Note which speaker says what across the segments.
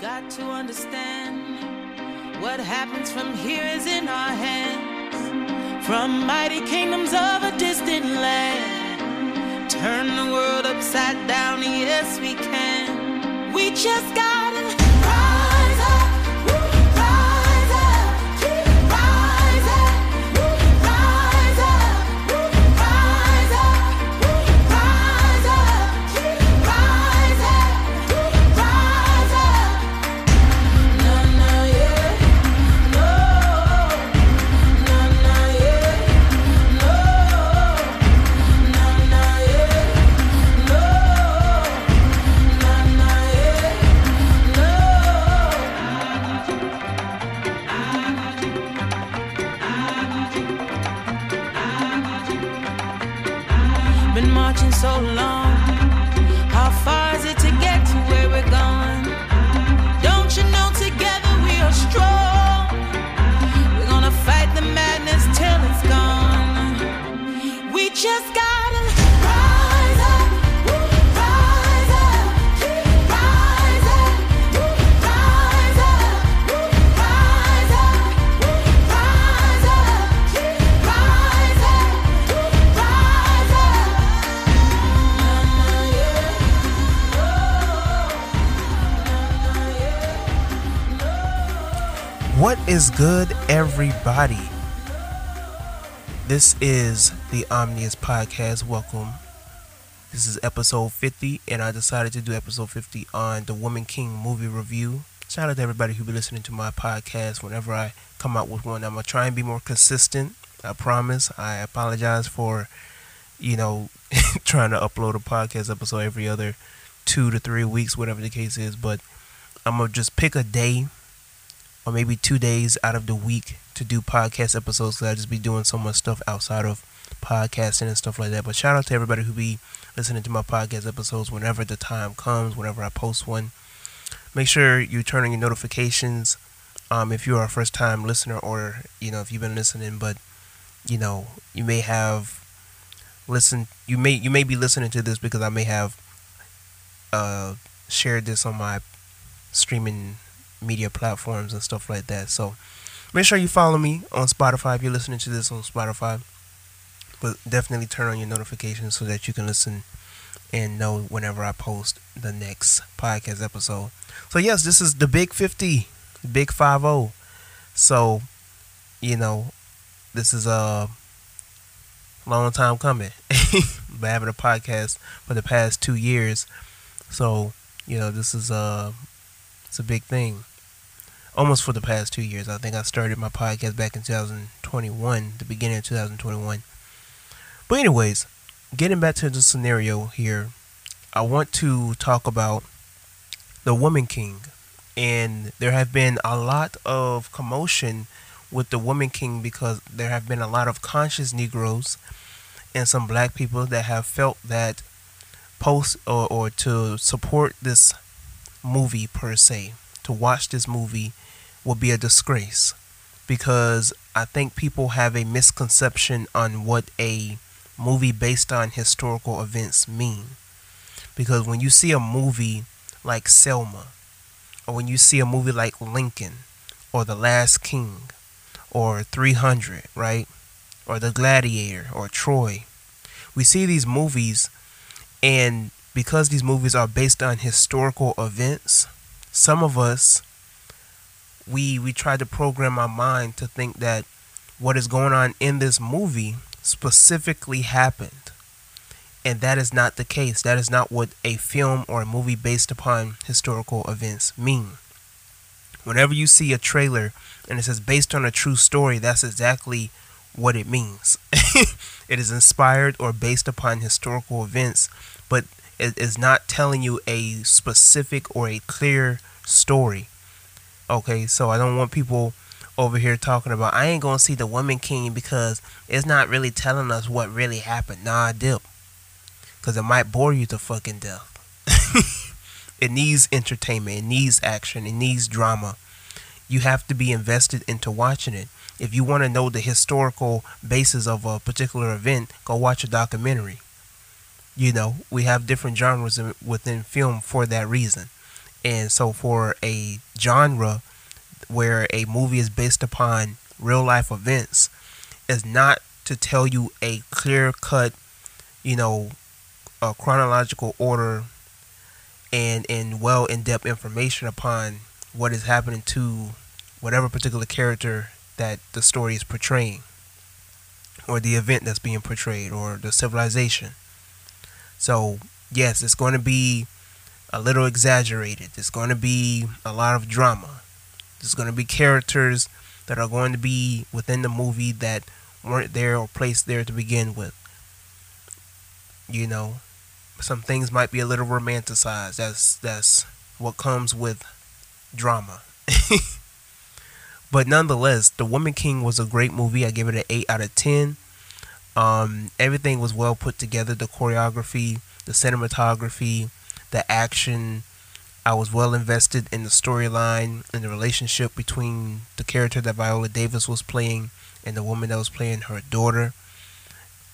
Speaker 1: Got to understand what happens from here is in our hands. From mighty kingdoms of a distant land, turn the world upside down, yes, we can. We just got
Speaker 2: is good, everybody? This is the Omnius Podcast. Welcome. This is episode 50, and I decided to do episode 50 on the Woman King movie review. Shout out to everybody who be listening to my podcast whenever I come out with one. I'm gonna try and be more consistent. I promise. I apologize for, you know, trying to upload a podcast episode every other two to three weeks, whatever the case is. But I'm gonna just pick a day or maybe two days out of the week to do podcast episodes because I just be doing so much stuff outside of podcasting and stuff like that. But shout out to everybody who be listening to my podcast episodes whenever the time comes, whenever I post one. Make sure you turn on your notifications um, if you are a first time listener or, you know, if you've been listening, but, you know, you may have listened, you may, you may be listening to this because I may have uh, shared this on my streaming media platforms and stuff like that. So make sure you follow me on Spotify if you're listening to this on Spotify. But definitely turn on your notifications so that you can listen and know whenever I post the next podcast episode. So yes, this is the Big 50, Big 50. So, you know, this is a long time coming. By having a podcast for the past two years. So, you know, this is a it's a big thing almost for the past two years. I think I started my podcast back in 2021, the beginning of 2021. But, anyways, getting back to the scenario here, I want to talk about the Woman King. And there have been a lot of commotion with the Woman King because there have been a lot of conscious Negroes and some black people that have felt that post or, or to support this movie per se, to watch this movie will be a disgrace because I think people have a misconception on what a movie based on historical events mean. Because when you see a movie like Selma, or when you see a movie like Lincoln, or The Last King, or 300, right? Or The Gladiator, or Troy, we see these movies, and because these movies are based on historical events, some of us we we try to program our mind to think that what is going on in this movie specifically happened. And that is not the case. That is not what a film or a movie based upon historical events mean. Whenever you see a trailer and it says based on a true story, that's exactly what it means. it is inspired or based upon historical events, but it is not telling you a specific or a clear story. Okay, so I don't want people over here talking about I ain't gonna see the Woman King because it's not really telling us what really happened. Nah, dip. Cause it might bore you to fucking death. it needs entertainment, it needs action, it needs drama. You have to be invested into watching it. If you want to know the historical basis of a particular event, go watch a documentary. You know, we have different genres within film for that reason. And so, for a genre where a movie is based upon real life events, is not to tell you a clear cut, you know, a chronological order and and well in depth information upon what is happening to whatever particular character that the story is portraying or the event that's being portrayed or the civilization. So, yes, it's going to be a little exaggerated. There's going to be a lot of drama. There's going to be characters that are going to be within the movie that weren't there or placed there to begin with. You know, some things might be a little romanticized. That's that's what comes with drama. but nonetheless, The Woman King was a great movie. I give it an 8 out of 10. Um, everything was well put together the choreography, the cinematography, the action. I was well invested in the storyline and the relationship between the character that Viola Davis was playing and the woman that was playing her daughter.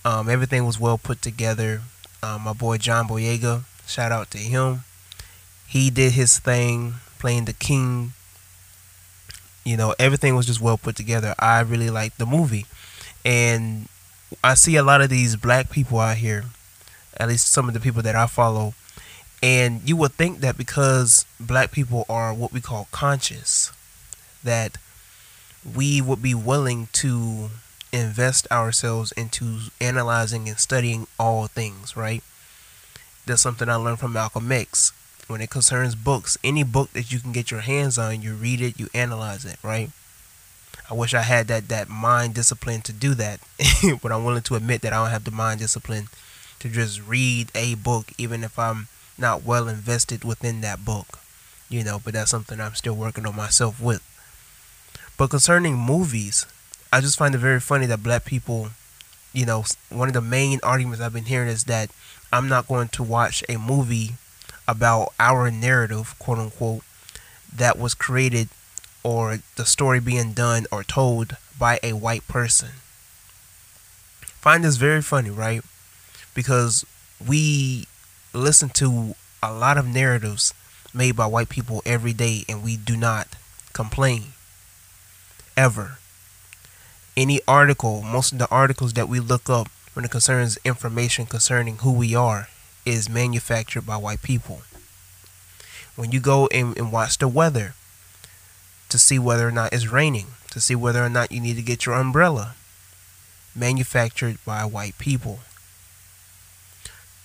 Speaker 2: Um, everything was well put together. Um, my boy John Boyega, shout out to him. He did his thing playing the king you know, everything was just well put together. I really liked the movie. And I see a lot of these black people out here, at least some of the people that I follow, and you would think that because black people are what we call conscious, that we would be willing to invest ourselves into analyzing and studying all things, right? That's something I learned from Malcolm X when it concerns books, any book that you can get your hands on, you read it, you analyze it, right? I wish I had that that mind discipline to do that, but I'm willing to admit that I don't have the mind discipline to just read a book, even if I'm not well invested within that book, you know. But that's something I'm still working on myself with. But concerning movies, I just find it very funny that black people, you know, one of the main arguments I've been hearing is that I'm not going to watch a movie about our narrative, quote unquote, that was created or the story being done or told by a white person. Find this very funny, right? Because we listen to a lot of narratives made by white people every day and we do not complain ever. Any article, most of the articles that we look up when it concerns information concerning who we are is manufactured by white people. When you go and, and watch the weather to see whether or not it's raining, to see whether or not you need to get your umbrella, manufactured by white people.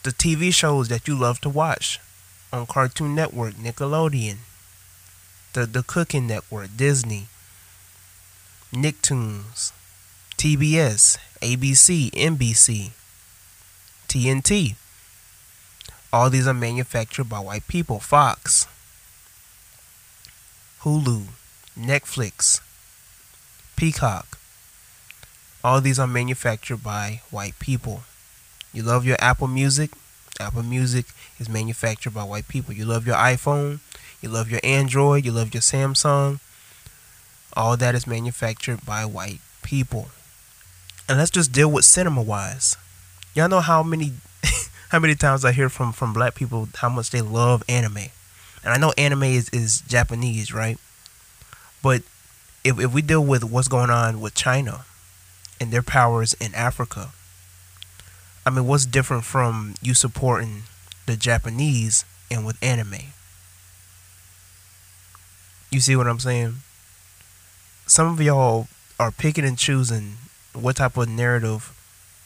Speaker 2: The TV shows that you love to watch on Cartoon Network, Nickelodeon, the, the Cooking Network, Disney, Nicktoons, TBS, ABC, NBC, TNT. All these are manufactured by white people. Fox, Hulu, Netflix, Peacock. All these are manufactured by white people. You love your Apple Music? Apple Music is manufactured by white people. You love your iPhone? You love your Android? You love your Samsung? All that is manufactured by white people. And let's just deal with cinema wise. Y'all know how many how many times I hear from from black people how much they love anime, and I know anime is, is Japanese, right? But if if we deal with what's going on with China and their powers in Africa, I mean, what's different from you supporting the Japanese and with anime? You see what I'm saying? Some of y'all are picking and choosing what type of narrative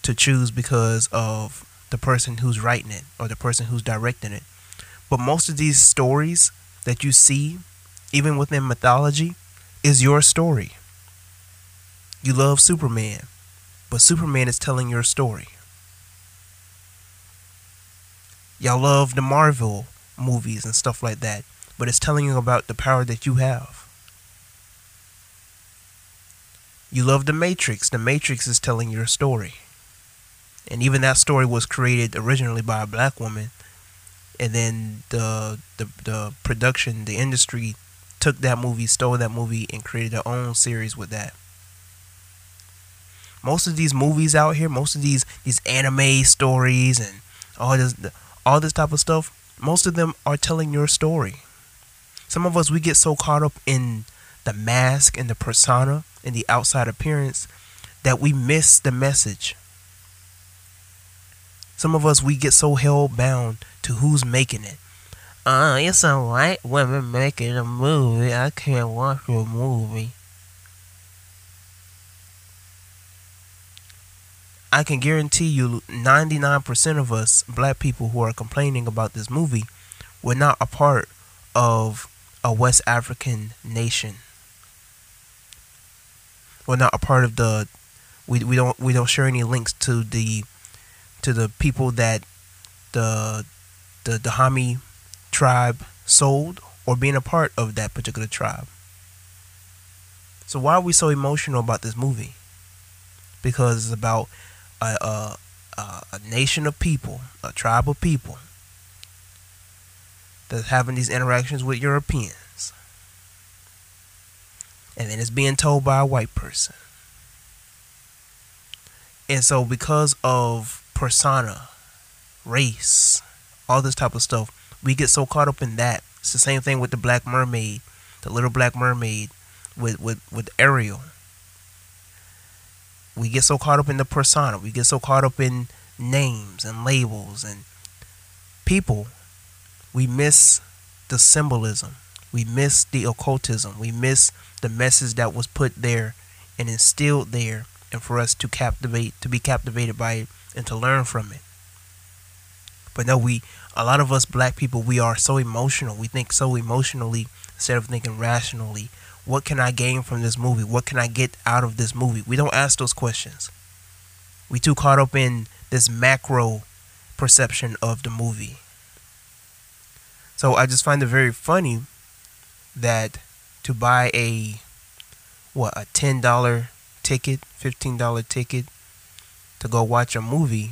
Speaker 2: to choose because of the person who's writing it or the person who's directing it. But most of these stories that you see, even within mythology, is your story. You love Superman, but Superman is telling your story. Y'all love the Marvel movies and stuff like that, but it's telling you about the power that you have. You love the Matrix. The Matrix is telling your story and even that story was created originally by a black woman and then the the, the production the industry took that movie stole that movie and created their own series with that most of these movies out here most of these these anime stories and all this, all this type of stuff. Most of them are telling your story. Some of us we get so caught up in the mask and the persona and the outside appearance that we miss the message. Some of us we get so hell bound to who's making it. Uh, it's a white woman making a movie. I can't watch a movie. I can guarantee you 99% of us black people who are complaining about this movie were not a part of a West African nation. We're not a part of the we, we don't we don't share any links to the to the people that the the Dahomey tribe sold or being a part of that particular tribe. So why are we so emotional about this movie? Because it's about a, a, a nation of people, a tribe of people that's having these interactions with Europeans. And then it's being told by a white person. And so because of persona, race, all this type of stuff, we get so caught up in that. It's the same thing with the Black Mermaid, the Little Black Mermaid, with with with Ariel. We get so caught up in the persona. We get so caught up in names and labels and people. We miss the symbolism. We miss the occultism. We miss the message that was put there and instilled there, and for us to captivate, to be captivated by it, and to learn from it. But no, we a lot of us black people we are so emotional. We think so emotionally instead of thinking rationally. What can I gain from this movie? What can I get out of this movie? We don't ask those questions. We too caught up in this macro perception of the movie. So I just find it very funny that to buy a what a ten dollar ticket, fifteen dollar ticket to go watch a movie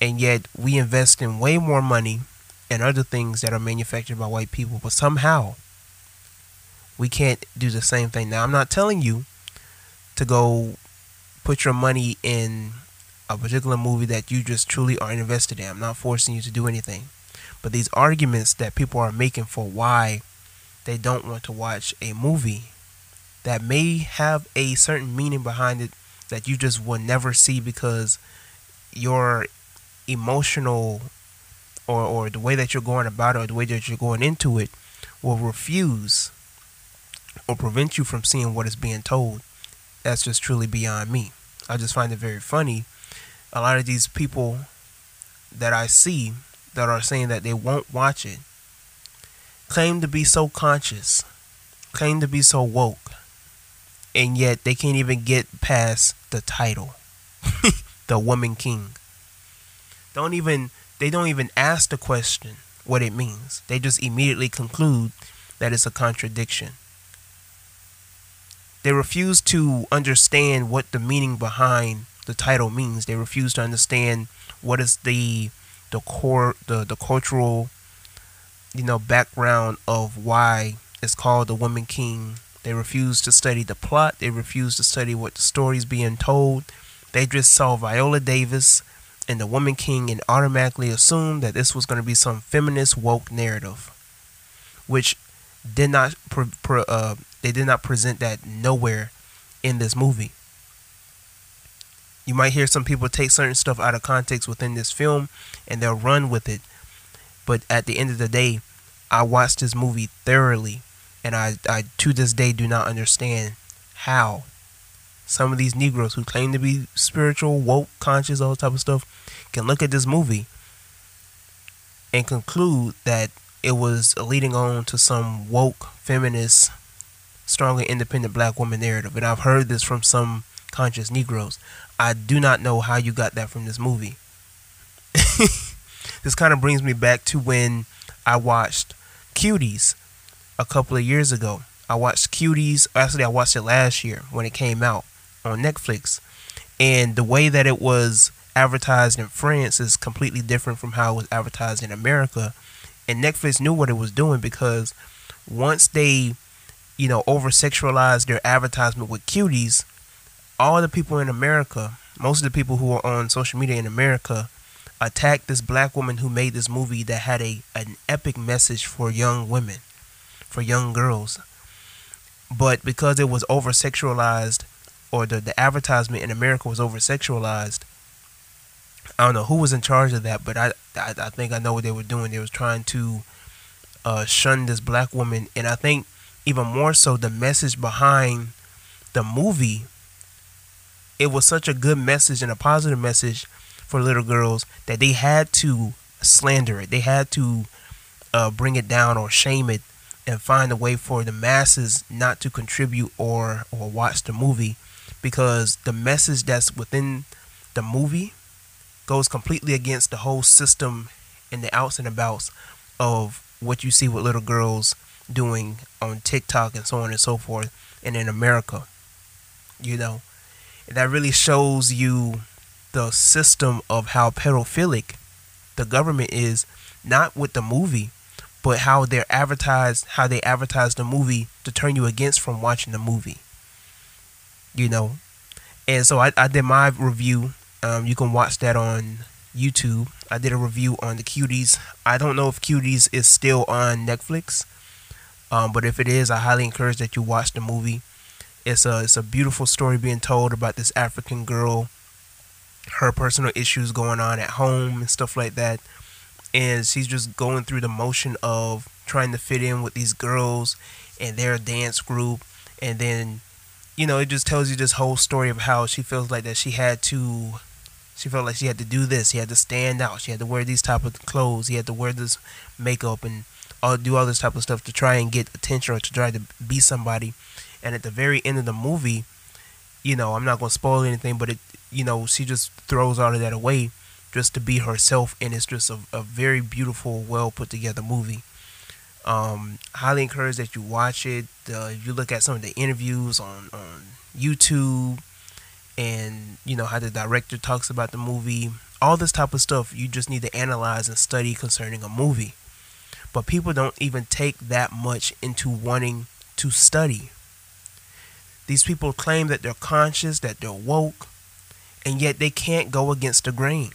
Speaker 2: and yet we invest in way more money in other things that are manufactured by white people, but somehow we can't do the same thing. Now, I'm not telling you to go put your money in a particular movie that you just truly are invested in. I'm not forcing you to do anything. But these arguments that people are making for why they don't want to watch a movie that may have a certain meaning behind it that you just will never see because your emotional or, or the way that you're going about it or the way that you're going into it will refuse or prevent you from seeing what is being told. That's just truly beyond me. I just find it very funny. A lot of these people that I see that are saying that they won't watch it claim to be so conscious, claim to be so woke, and yet they can't even get past the title, The Woman King don't even they don't even ask the question what it means. They just immediately conclude that it's a contradiction. They refuse to understand what the meaning behind the title means. They refuse to understand what is the the core the, the cultural you know background of why it's called the woman king. They refuse to study the plot. They refuse to study what the story's being told. They just saw Viola Davis and the woman king and automatically assumed that this was going to be some feminist woke narrative, which did not pre- pre- uh, they did not present that nowhere in this movie. You might hear some people take certain stuff out of context within this film and they'll run with it. But at the end of the day, I watched this movie thoroughly and I, I to this day do not understand how some of these Negroes who claim to be spiritual, woke, conscious, all type of stuff, can look at this movie and conclude that it was leading on to some woke, feminist, strongly independent black woman narrative. And I've heard this from some conscious Negroes. I do not know how you got that from this movie. this kind of brings me back to when I watched Cuties a couple of years ago. I watched Cuties, actually, I watched it last year when it came out on Netflix, and the way that it was advertised in France is completely different from how it was advertised in America. And Netflix knew what it was doing because once they, you know, over sexualized their advertisement with cuties, all the people in America, most of the people who are on social media in America, attacked this black woman who made this movie that had a an epic message for young women, for young girls. But because it was over sexualized, or the, the advertisement in America was over sexualized, I don't know who was in charge of that, but I, I, I think I know what they were doing. They was trying to uh, shun this black woman, and I think even more so the message behind the movie. It was such a good message and a positive message for little girls that they had to slander it. They had to uh, bring it down or shame it and find a way for the masses not to contribute or or watch the movie because the message that's within the movie goes completely against the whole system and the outs and abouts of what you see with little girls doing on TikTok and so on and so forth and in America. You know, and that really shows you the system of how pedophilic the government is, not with the movie, but how they're advertised, how they advertise the movie to turn you against from watching the movie. You know, and so I, I did my review. Um, you can watch that on YouTube. I did a review on the Cuties. I don't know if Cuties is still on Netflix, um, but if it is, I highly encourage that you watch the movie. It's a it's a beautiful story being told about this African girl her personal issues going on at home and stuff like that. And she's just going through the motion of trying to fit in with these girls and their dance group. And then, you know, it just tells you this whole story of how she feels like that she had to she felt like she had to do this. She had to stand out. She had to wear these type of clothes. She had to wear this makeup and all do all this type of stuff to try and get attention or to try to be somebody. And at the very end of the movie, you know, I'm not gonna spoil anything, but it you know, she just throws all of that away just to be herself, and it's just a, a very beautiful, well put together movie. Um, highly encourage that you watch it. Uh, you look at some of the interviews on on YouTube, and you know how the director talks about the movie. All this type of stuff you just need to analyze and study concerning a movie. But people don't even take that much into wanting to study. These people claim that they're conscious, that they're woke, and yet they can't go against the grain.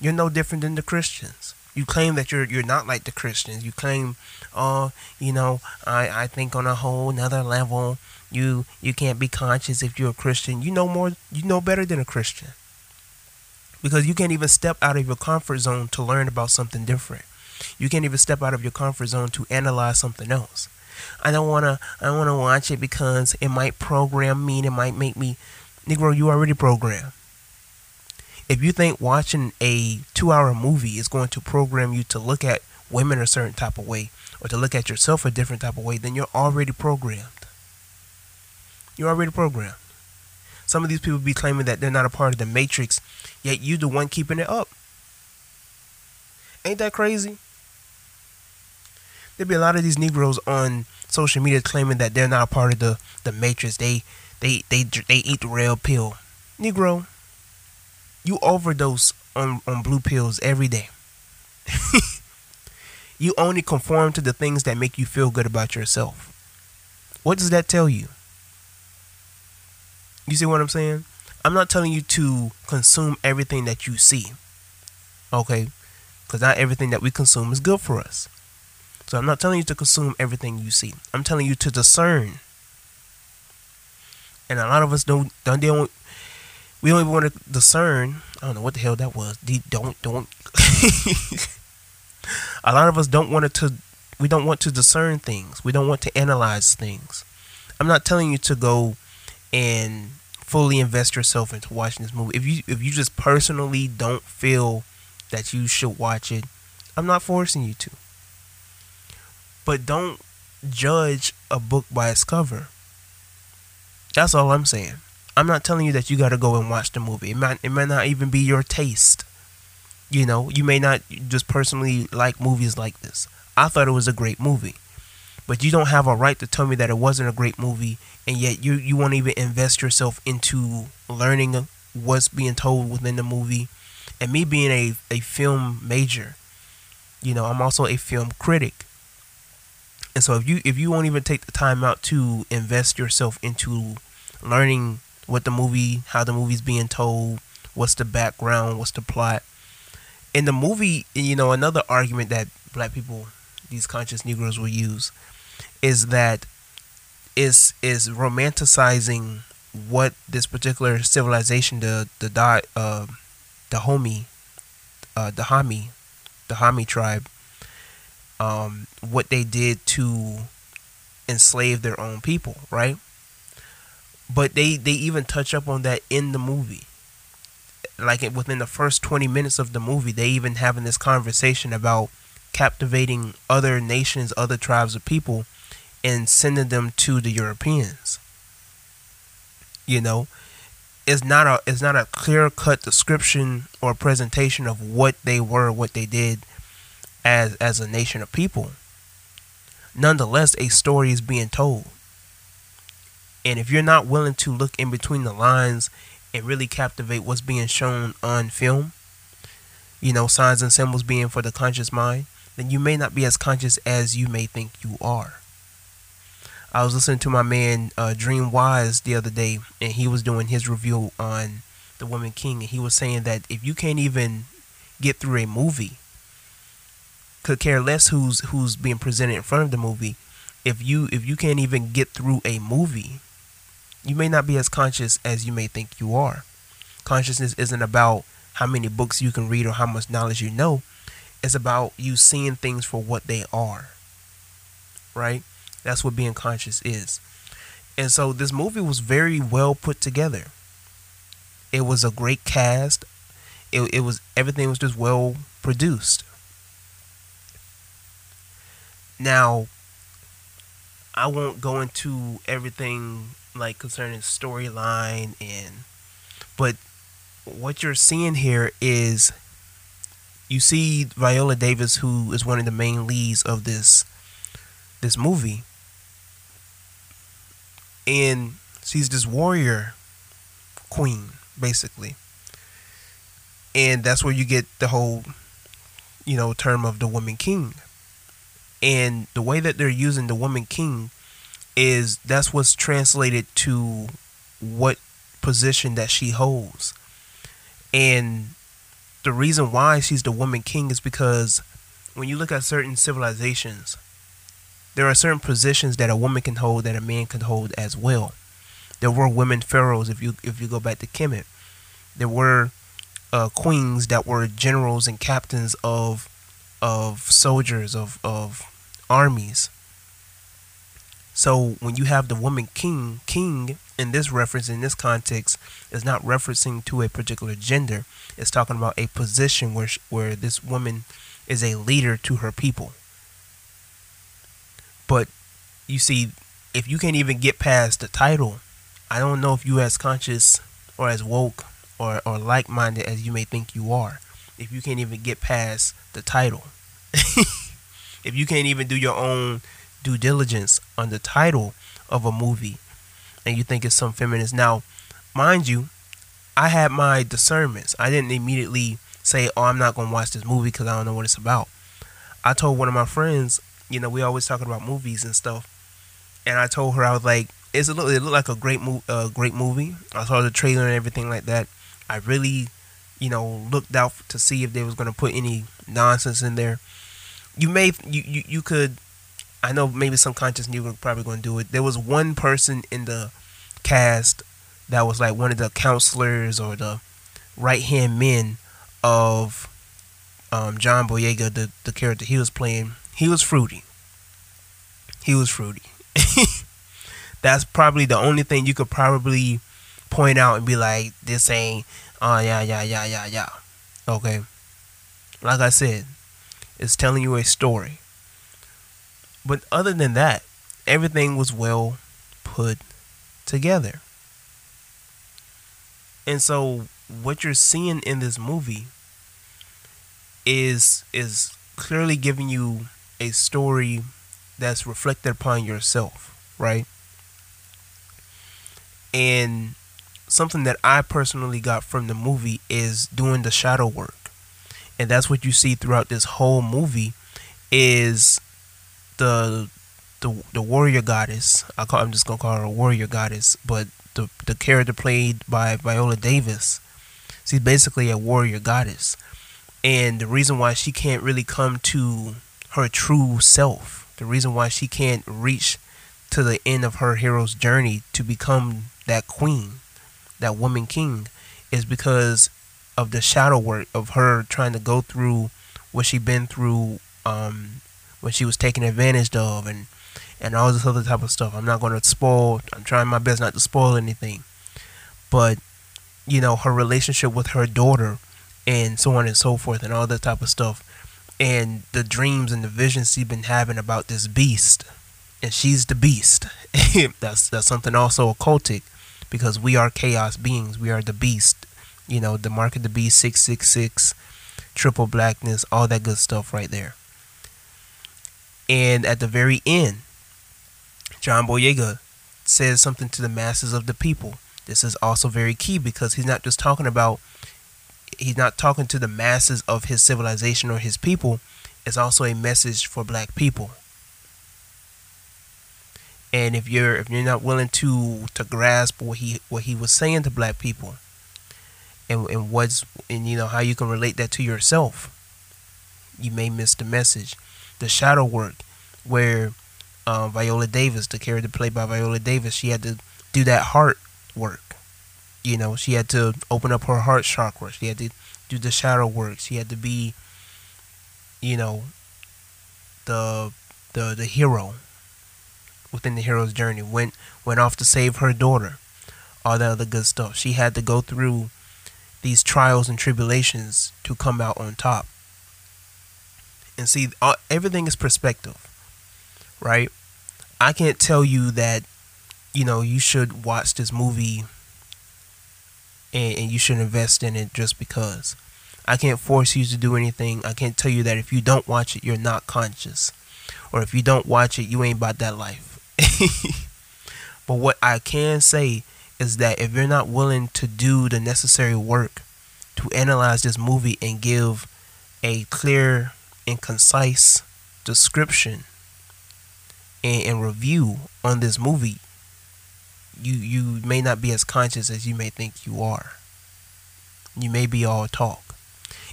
Speaker 2: You're no different than the Christians. You claim that you're you're not like the Christians. You claim, oh, you know, I, I think on a whole another level. You you can't be conscious if you're a Christian. You know more. You know better than a Christian. Because you can't even step out of your comfort zone to learn about something different. You can't even step out of your comfort zone to analyze something else. I don't wanna I don't wanna watch it because it might program me and it might make me Negro, you already programmed. If you think watching a two hour movie is going to program you to look at women a certain type of way or to look at yourself a different type of way, then you're already programmed. You're already programmed. Some of these people be claiming that they're not a part of the matrix, yet you the one keeping it up. Ain't that crazy? There'd be a lot of these Negroes on social media claiming that they're not a part of the, the matrix. They they they they eat the red pill. Negro, you overdose on, on blue pills every day. you only conform to the things that make you feel good about yourself. What does that tell you? You see what I'm saying? I'm not telling you to consume everything that you see. Okay? Because not everything that we consume is good for us. So I'm not telling you to consume everything you see. I'm telling you to discern and a lot of us don't don't they don't we don't even want to discern. I don't know what the hell that was. don't don't. a lot of us don't want to. We don't want to discern things. We don't want to analyze things. I'm not telling you to go and fully invest yourself into watching this movie. If you if you just personally don't feel that you should watch it, I'm not forcing you to. But don't judge a book by its cover. That's all I'm saying. I'm not telling you that you got to go and watch the movie. It might it might not even be your taste. You know, you may not just personally like movies like this. I thought it was a great movie. But you don't have a right to tell me that it wasn't a great movie and yet you you won't even invest yourself into learning what's being told within the movie. And me being a, a film major, you know, I'm also a film critic. And so if you if you won't even take the time out to invest yourself into learning what the movie, how the movie's being told, what's the background, what's the plot, in the movie, you know, another argument that black people, these conscious Negroes, will use is that is is romanticizing what this particular civilization, the the the uh, the Hami, Dahomey tribe, um, what they did to enslave their own people, right? But they they even touch up on that in the movie. Like within the first 20 minutes of the movie, they even having this conversation about captivating other nations, other tribes of people and sending them to the Europeans. You know, it's not a it's not a clear cut description or presentation of what they were, what they did as as a nation of people. Nonetheless, a story is being told. And if you're not willing to look in between the lines and really captivate what's being shown on film, you know, signs and symbols being for the conscious mind, then you may not be as conscious as you may think you are. I was listening to my man uh, Dream Wise the other day, and he was doing his review on The Woman King, and he was saying that if you can't even get through a movie, could care less who's who's being presented in front of the movie. If you if you can't even get through a movie, you may not be as conscious as you may think you are. Consciousness isn't about how many books you can read or how much knowledge you know. It's about you seeing things for what they are. Right? That's what being conscious is. And so this movie was very well put together. It was a great cast. It, it was everything was just well produced. Now, I won't go into everything like concerning storyline and but what you're seeing here is you see Viola Davis who is one of the main leads of this this movie. And she's this warrior queen basically. And that's where you get the whole you know term of the woman king. And the way that they're using the woman king is that's what's translated to what position that she holds and the reason why she's the woman king is because when you look at certain civilizations there are certain positions that a woman can hold that a man can hold as well. There were women pharaohs if you if you go back to Kemet. There were uh, queens that were generals and captains of of soldiers of of armies. So when you have the woman king, king in this reference in this context is not referencing to a particular gender. It's talking about a position where where this woman is a leader to her people. But you see, if you can't even get past the title, I don't know if you as conscious or as woke or, or like minded as you may think you are. If you can't even get past the title. if you can't even do your own due diligence on the title of a movie and you think it's some feminist. Now, mind you, I had my discernments. I didn't immediately say, "Oh, I'm not going to watch this movie because I don't know what it's about." I told one of my friends, you know, we always talking about movies and stuff. And I told her I was like, it's a little, it looked like a great movie, uh, great movie. I saw the trailer and everything like that. I really, you know, looked out to see if they was gonna put any nonsense in there. You may, you, you, you could. I know maybe some conscious new were probably gonna do it. There was one person in the cast that was like one of the counselors or the right hand men of um, John Boyega, the the character he was playing he was fruity. He was fruity. That's probably the only thing you could probably point out and be like, this ain't, oh, yeah, yeah, yeah, yeah, yeah. Okay. Like I said, it's telling you a story. But other than that, everything was well put together. And so what you're seeing in this movie is is clearly giving you a story that's reflected upon yourself, right? And something that I personally got from the movie is doing the shadow work. And that's what you see throughout this whole movie is the the the warrior goddess. I call I'm just gonna call her a warrior goddess, but the the character played by Viola Davis, she's basically a warrior goddess. and the reason why she can't really come to her true self, the reason why she can't reach to the end of her hero's journey to become that queen, that woman king, is because of the shadow work of her trying to go through what she's been through um, when she was taken advantage of and and all this other type of stuff. I'm not going to spoil. I'm trying my best not to spoil anything, but you know her relationship with her daughter and so on and so forth and all that type of stuff and the dreams and the visions she's been having about this beast and she's the beast that's that's something also occultic because we are chaos beings we are the beast you know the mark of the beast 666 triple blackness all that good stuff right there and at the very end john boyega says something to the masses of the people this is also very key because he's not just talking about he's not talking to the masses of his civilization or his people. It's also a message for black people. And if you're if you're not willing to to grasp what he what he was saying to black people and, and what's and you know how you can relate that to yourself, you may miss the message. The shadow work where um, Viola Davis, the character played by Viola Davis, she had to do that heart work you know, she had to open up her heart chakra. She had to do the shadow work. She had to be, you know, the the the hero within the hero's journey. Went went off to save her daughter. All that other good stuff. She had to go through these trials and tribulations to come out on top. And see, all, everything is perspective, right? I can't tell you that, you know, you should watch this movie and, and you should invest in it just because. I can't force you to do anything. I can't tell you that if you don't watch it, you're not conscious. Or if you don't watch it, you ain't about that life. but what I can say is that if you're not willing to do the necessary work to analyze this movie and give a clear and concise description and, and review on this movie, you you may not be as conscious as you may think you are. You may be all talk.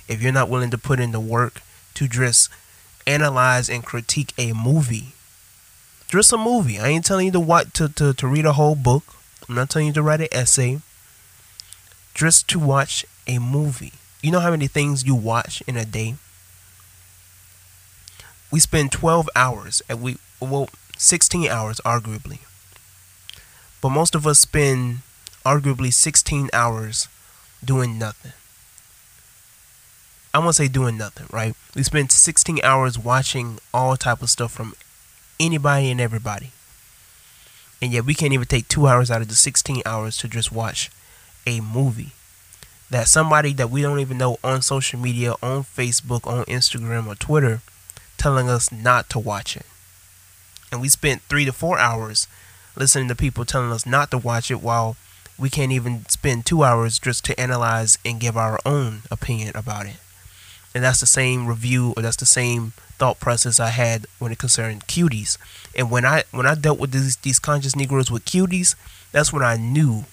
Speaker 2: If you're not willing to put in the work to just analyze and critique a movie, just a movie. I ain't telling you to watch to, to, to read a whole book. I'm not telling you to write an essay. Just to watch a movie. You know how many things you watch in a day? We spend 12 hours and we well 16 hours arguably but most of us spend arguably 16 hours doing nothing. I won't say doing nothing, right? We spend 16 hours watching all type of stuff from anybody and everybody. And yet we can't even take 2 hours out of the 16 hours to just watch a movie that somebody that we don't even know on social media, on Facebook, on Instagram or Twitter telling us not to watch it. And we spent 3 to 4 hours listening to people telling us not to watch it while we can't even spend two hours just to analyze and give our own opinion about it. And that's the same review or that's the same thought process I had when it concerned cuties. And when I when I dealt with these these conscious Negroes with cuties, that's when I knew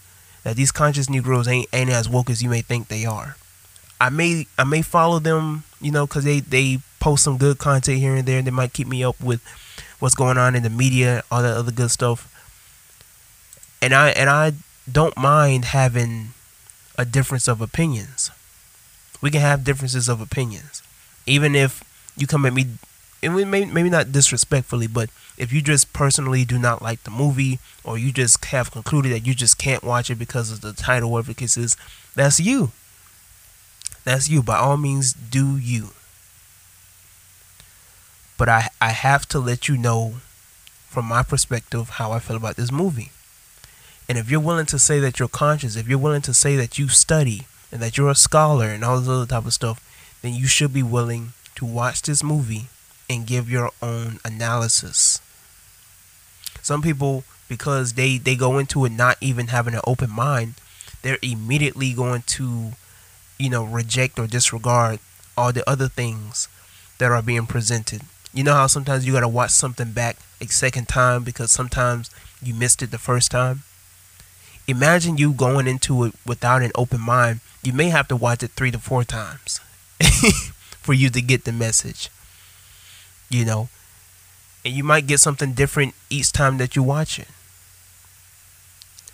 Speaker 2: that these conscious Negroes ain't ain't as woke as you may think they are. I may I may follow them, you know, because they they post some good content here and there. And they might keep me up with what's going on in the media, all that other good stuff and I and I don't mind having a difference of opinions. We can have differences of opinions, even if you come at me, and maybe maybe not disrespectfully, but if you just personally do not like the movie, or you just have concluded that you just can't watch it because of the title, whatever case is, that's you. That's you. By all means, do you. But I I have to let you know, from my perspective, how I feel about this movie. And if you're willing to say that you're conscious, if you're willing to say that you study and that you're a scholar and all this other type of stuff, then you should be willing to watch this movie and give your own analysis. Some people, because they, they go into it not even having an open mind, they're immediately going to, you know, reject or disregard all the other things that are being presented. You know how sometimes you got to watch something back a second time because sometimes you missed it the first time? imagine you going into it without an open mind. You may have to watch it three to four times. for you to get the message. You know, and you might get something different each time that you watch it.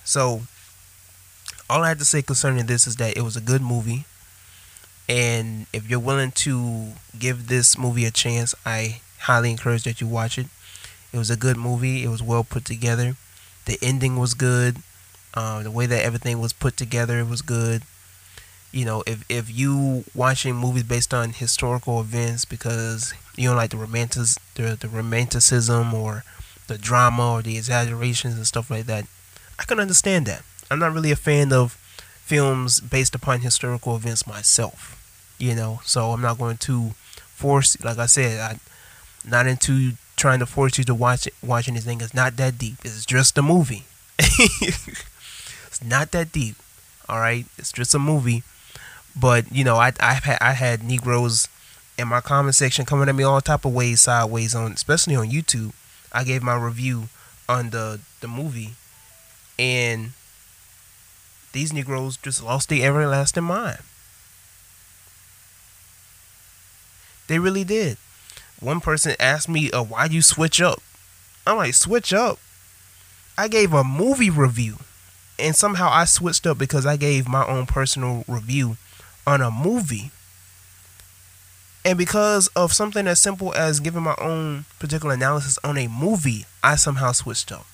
Speaker 2: So, all I have to say concerning this is that it was a good movie. And if you're willing to give this movie a chance, I highly encourage that you watch it. It was a good movie. It was well put together. The ending was good. Uh, the way that everything was put together was good. You know, if if you watching movies based on historical events because you don't like the romantic the, the romanticism or the drama or the exaggerations and stuff like that, I can understand that. I'm not really a fan of films based upon historical events myself. You know, so I'm not going to force. Like I said, I'm not into trying to force you to watch it, watch anything. It's not that deep. It's just a movie. it's not that deep. All right, it's just a movie. But you know, I I had I had Negroes in my comment section coming at me all type of ways, sideways on, especially on YouTube. I gave my review on the the movie, and these Negroes just lost their everlasting mind. They really did. One person asked me, uh, "Why you switch up?" I'm like, "Switch up." I gave a movie review, and somehow I switched up because I gave my own personal review on a movie. And because of something as simple as giving my own particular analysis on a movie, I somehow switched up.